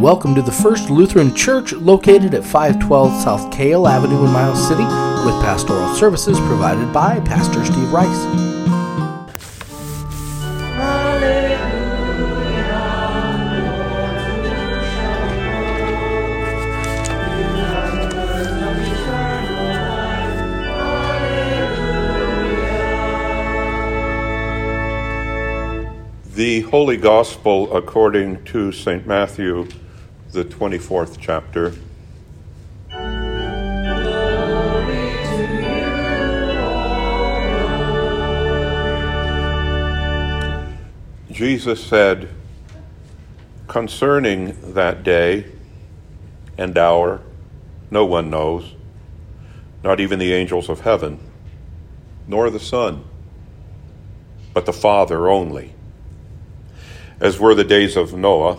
welcome to the First Lutheran Church located at 512 South Kale Avenue in Miles City with pastoral services provided by Pastor Steve Rice. The Holy Gospel according to St. Matthew, the 24th chapter. Jesus said, Concerning that day and hour, no one knows, not even the angels of heaven, nor the Son, but the Father only. As were the days of Noah,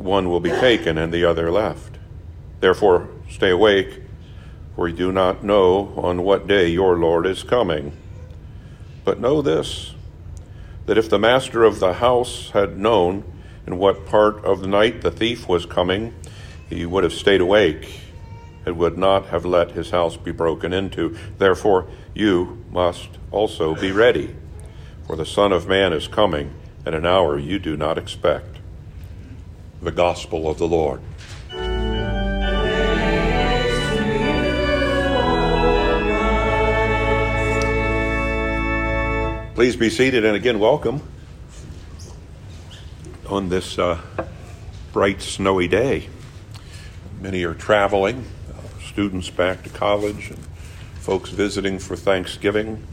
one will be taken and the other left. Therefore, stay awake, for you do not know on what day your Lord is coming. But know this that if the master of the house had known in what part of the night the thief was coming, he would have stayed awake and would not have let his house be broken into. Therefore, you must also be ready, for the Son of Man is coming at an hour you do not expect. The Gospel of the Lord. Please be seated and again welcome on this uh, bright snowy day. Many are traveling, uh, students back to college, and folks visiting for Thanksgiving,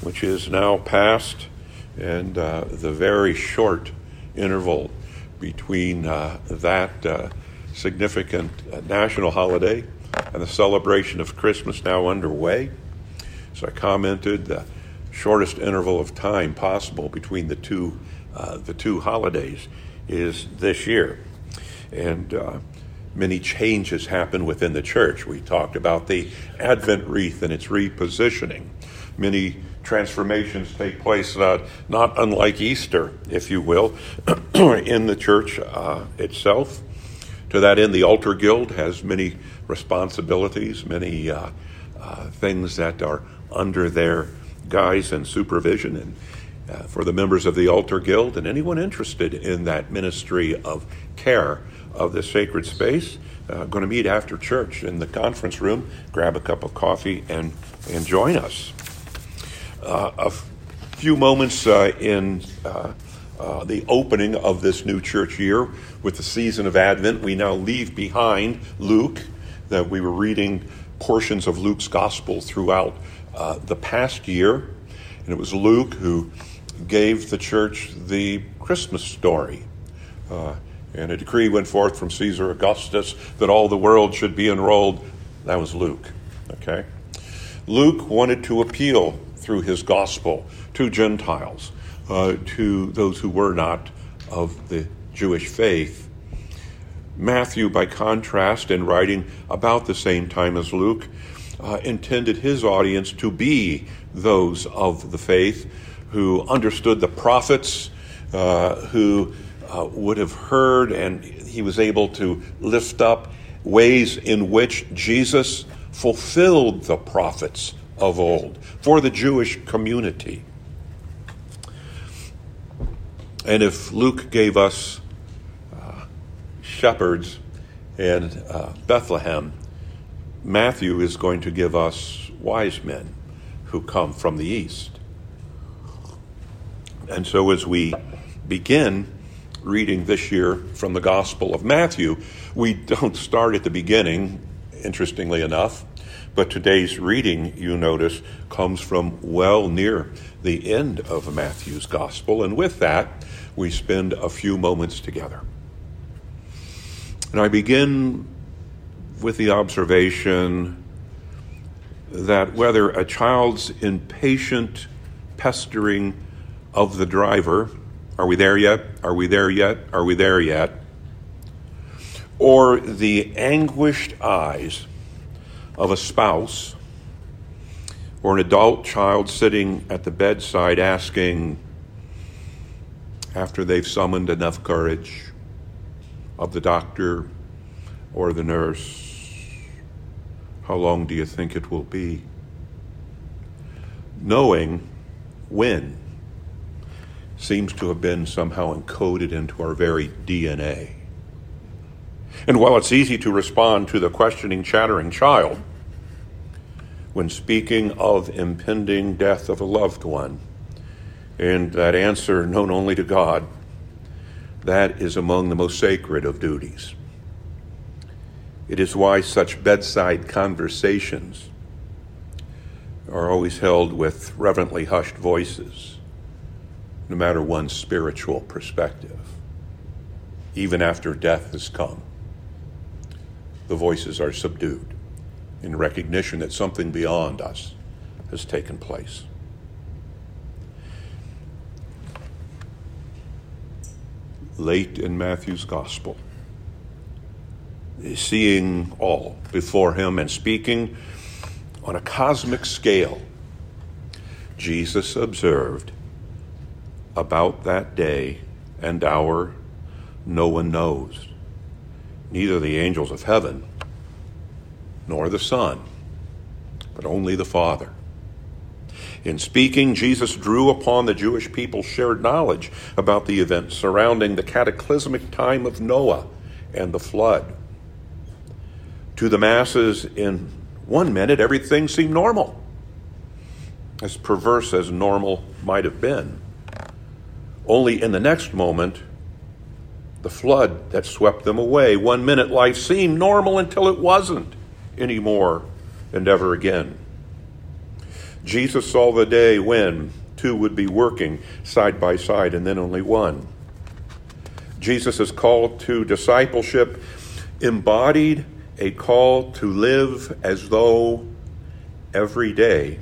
which is now past and uh, the very short interval between uh, that uh, significant uh, national holiday and the celebration of Christmas now underway. So I commented the shortest interval of time possible between the two uh, the two holidays is this year, and uh, many changes happen within the church. We talked about the Advent wreath and its repositioning. Many transformations take place, uh, not unlike Easter, if you will, in the church uh, itself. To that end, the Altar Guild has many responsibilities, many uh, uh things that are under their guise and supervision. And uh, for the members of the Altar Guild and anyone interested in that ministry of care of the sacred space, uh, going to meet after church in the conference room, grab a cup of coffee, and, and join us uh, a few moments in uh, the opening of this new church year with the season of Advent. We now leave behind Luke, that we were reading portions of Luke's gospel throughout uh, the past year. And it was Luke who gave the church the Christmas story. Uh, and a decree went forth from Caesar Augustus that all the world should be enrolled. That was Luke. Okay? Luke wanted to appeal through his gospel to Gentiles, uh, to those who were not of the Jewish faith. Matthew, by contrast, in writing about the same time as Luke, uh, intended his audience to be those of the faith who understood the prophets, uh, who uh, would have heard, and he was able to lift up ways in which Jesus fulfilled the prophets of old for the Jewish community. And if Luke gave us uh, shepherds in uh, Bethlehem, Matthew is going to give us wise men who come from the east. And so as we begin reading this year from the Gospel of Matthew, we don't start at the beginning, interestingly enough. But today's reading, you notice, comes from well near the end of Matthew's gospel. And with that, we spend a few moments together. And I begin with the observation that whether a child's impatient pestering of the driver, are we there yet? Are we there yet? Are we there yet? Or the anguished eyes of a spouse or an adult child sitting at the bedside asking, after they've summoned enough courage of the doctor or the nurse, how long do you think it will be? Knowing when seems to have been somehow encoded into our very DNA. And while it's easy to respond to the questioning, chattering child when speaking of impending death of a loved one, and that answer known only to God, that is among the most sacred of duties. It is why such bedside conversations are always held with reverently hushed voices no matter one's spiritual perspective. Even after death has come, the voices are subdued in recognition that something beyond us has taken place. Late in Matthew's Gospel, seeing all before him and speaking on a cosmic scale, Jesus observed about that day and hour no one knows, neither the angels of heaven nor the Son, but only the Father. In speaking, Jesus drew upon the Jewish people's shared knowledge about the events surrounding the cataclysmic time of Noah and the flood. To the masses, in one minute, everything seemed normal, as perverse as normal might have been. Only in the next moment, the flood that swept them away. One minute life seemed normal until it wasn't anymore and ever again. Jesus saw the day when two would be working side by side and then only one. Jesus' call to discipleship embodied a call to live as though every day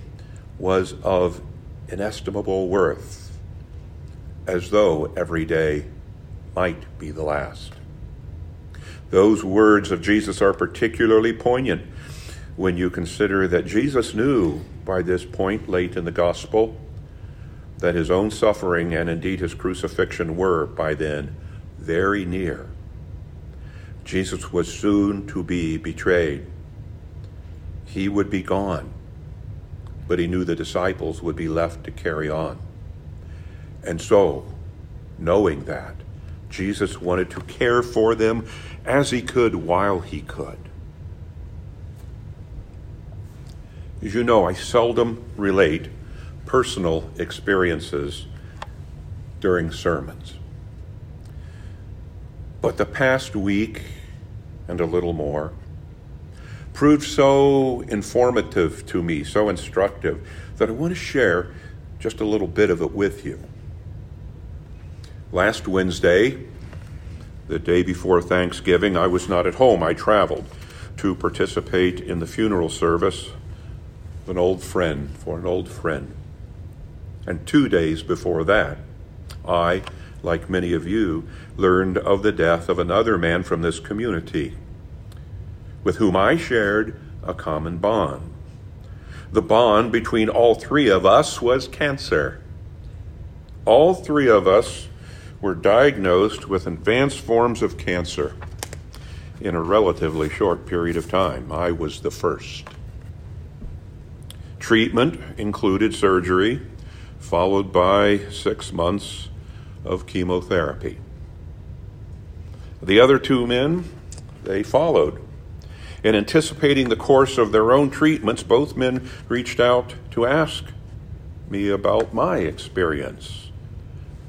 was of inestimable worth as though every day might be the last. Those words of Jesus are particularly poignant when you consider that Jesus knew by this point late in the gospel that his own suffering and indeed his crucifixion were by then very near. Jesus was soon to be betrayed. He would be gone, but he knew the disciples would be left to carry on. And so, knowing that, Jesus wanted to care for them as he could while he could. As you know, I seldom relate personal experiences during sermons. But the past week and a little more proved so informative to me, so instructive, that I want to share just a little bit of it with you. Last Wednesday, the day before Thanksgiving, I was not at home. I traveled to participate in the funeral service of an old friend, for an old friend. And two days before that, I, like many of you, learned of the death of another man from this community with whom I shared a common bond. The bond between all three of us was cancer. All three of us were diagnosed with advanced forms of cancer in a relatively short period of time. I was the first. Treatment included surgery, followed by six months of chemotherapy. The other two men, they followed. In anticipating the course of their own treatments, both men reached out to ask me about my experience.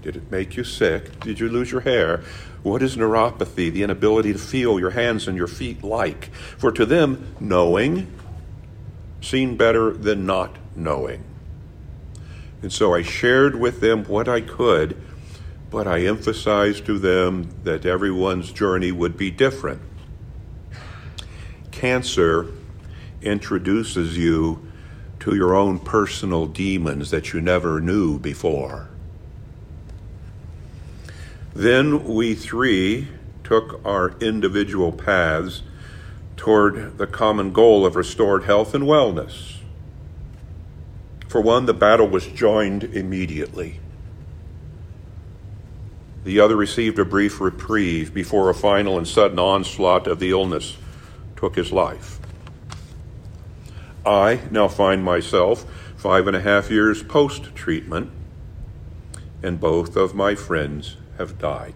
Did it make you sick? Did you lose your hair? What is neuropathy, the inability to feel your hands and your feet like? For to them, knowing seemed better than not knowing. And so I shared with them what I could, but I emphasized to them that everyone's journey would be different cancer introduces you to your own personal demons that you never knew before. Then we three took our individual paths toward the common goal of restored health and wellness. For one, the battle was joined immediately. The other received a brief reprieve before a final and sudden onslaught of the illness took his life. I now find myself five and a half years post treatment, and both of my friends have died.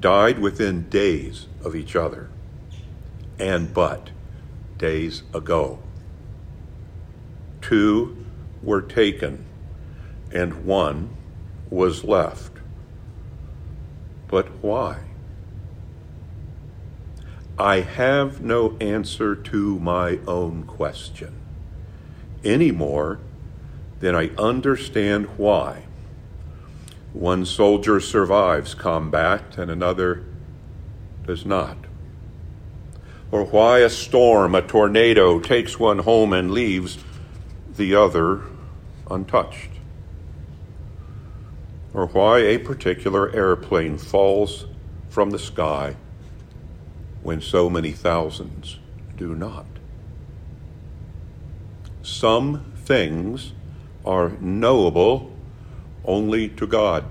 Died within days of each other, and but days ago. Two were taken, and one was left. But why? I have no answer to my own question any more than I understand why one soldier survives combat and another does not. Or why a storm, a tornado, takes one home and leaves the other untouched or why a particular airplane falls from the sky when so many thousands do not. Some things are knowable only to God.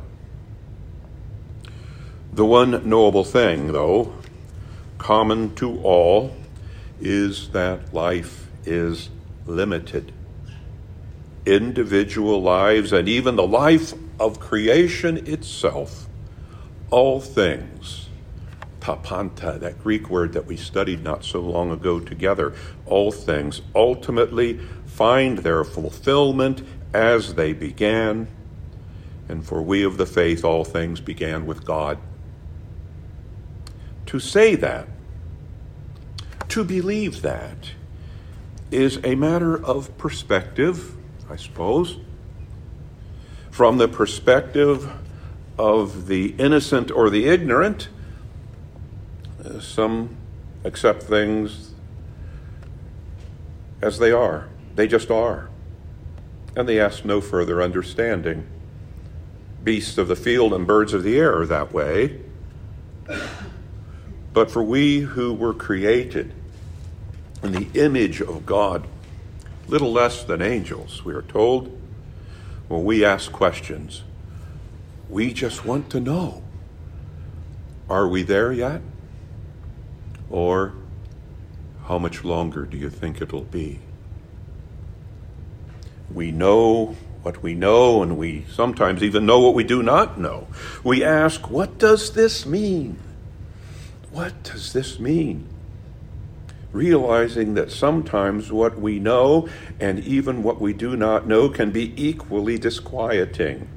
The one knowable thing, though, common to all, is that life is limited. Individual lives and even the life of creation itself, all things, ta panta, that Greek word that we studied not so long ago together, all things ultimately find their fulfillment as they began. And for we of the faith, all things began with God. To say that, to believe that, is a matter of perspective, I suppose from the perspective of the innocent or the ignorant. Uh, some accept things as they are, they just are, and they ask no further understanding. Beasts of the field and birds of the air are that way. But for we who were created in the image of God, little less than angels, we are told, when we ask questions, we just want to know are we there yet? Or how much longer do you think it'll be? We know what we know, and we sometimes even know what we do not know. We ask, What does this mean? What does this mean? realizing that sometimes what we know and even what we do not know can be equally disquieting,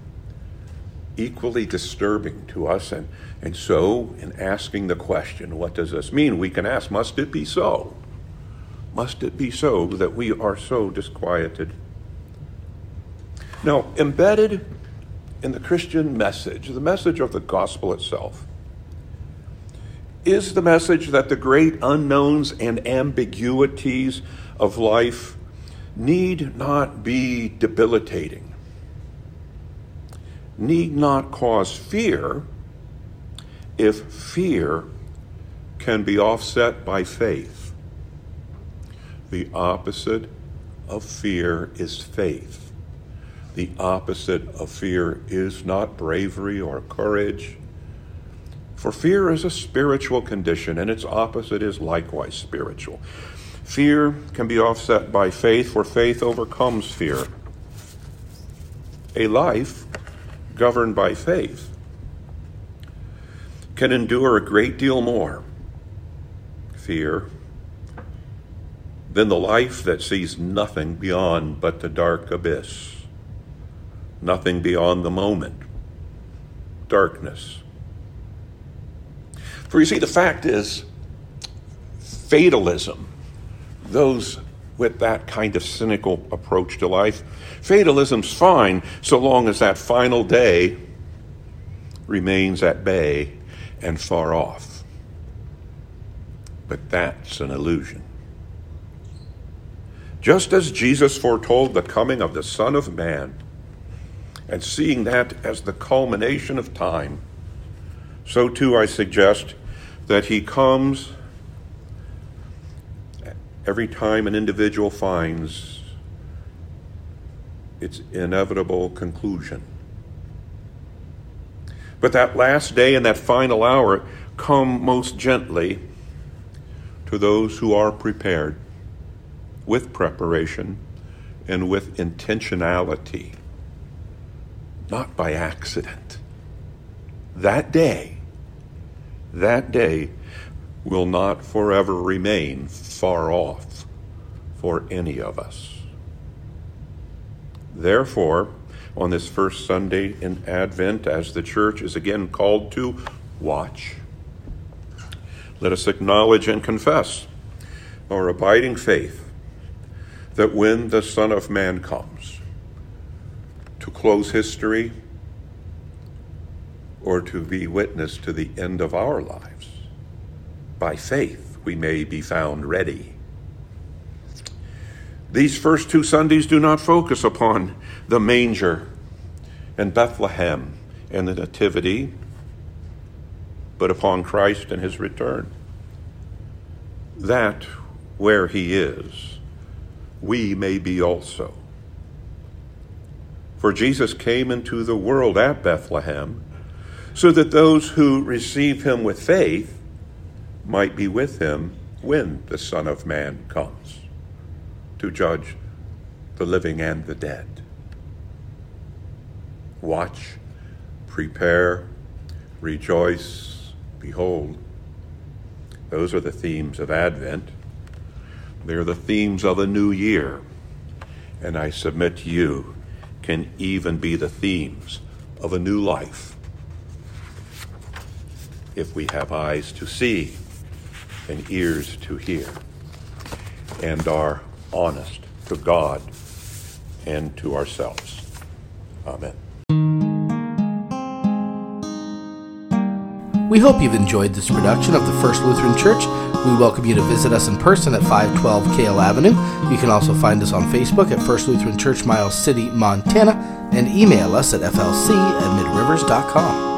equally disturbing to us. And, and so, in asking the question, what does this mean? We can ask, must it be so? Must it be so that we are so disquieted? Now, embedded in the Christian message, the message of the gospel itself, is the message that the great unknowns and ambiguities of life need not be debilitating, need not cause fear if fear can be offset by faith. The opposite of fear is faith. The opposite of fear is not bravery or courage for fear is a spiritual condition, and its opposite is likewise spiritual. Fear can be offset by faith, for faith overcomes fear. A life governed by faith can endure a great deal more fear than the life that sees nothing beyond but the dark abyss, nothing beyond the moment, darkness for you see, the fact is, fatalism, those with that kind of cynical approach to life, fatalism's fine so long as that final day remains at bay and far off. But that's an illusion. Just as Jesus foretold the coming of the Son of Man, and seeing that as the culmination of time, so too I suggest that he comes every time an individual finds its inevitable conclusion. But that last day and that final hour come most gently to those who are prepared with preparation and with intentionality, not by accident. That day, that day will not forever remain far off for any of us. Therefore, on this first Sunday in Advent, as the church is again called to watch, let us acknowledge and confess our abiding faith that when the Son of Man comes to close history or to be witness to the end of our lives, by faith we may be found ready. These first two Sundays do not focus upon the manger and Bethlehem and the Nativity, but upon Christ and his return. That where he is, we may be also. For Jesus came into the world at Bethlehem so that those who receive him with faith might be with him when the Son of Man comes to judge the living and the dead. Watch, prepare, rejoice, behold. Those are the themes of Advent. They're the themes of a new year. And I submit to you, can even be the themes of a new life if we have eyes to see and ears to hear and are honest to God and to ourselves. Amen. We hope you've enjoyed this production of the First Lutheran Church. We welcome you to visit us in person at 512 Kale Avenue. You can also find us on Facebook at First Lutheran Church, Miles City, Montana, and email us at flc at midrivers.com.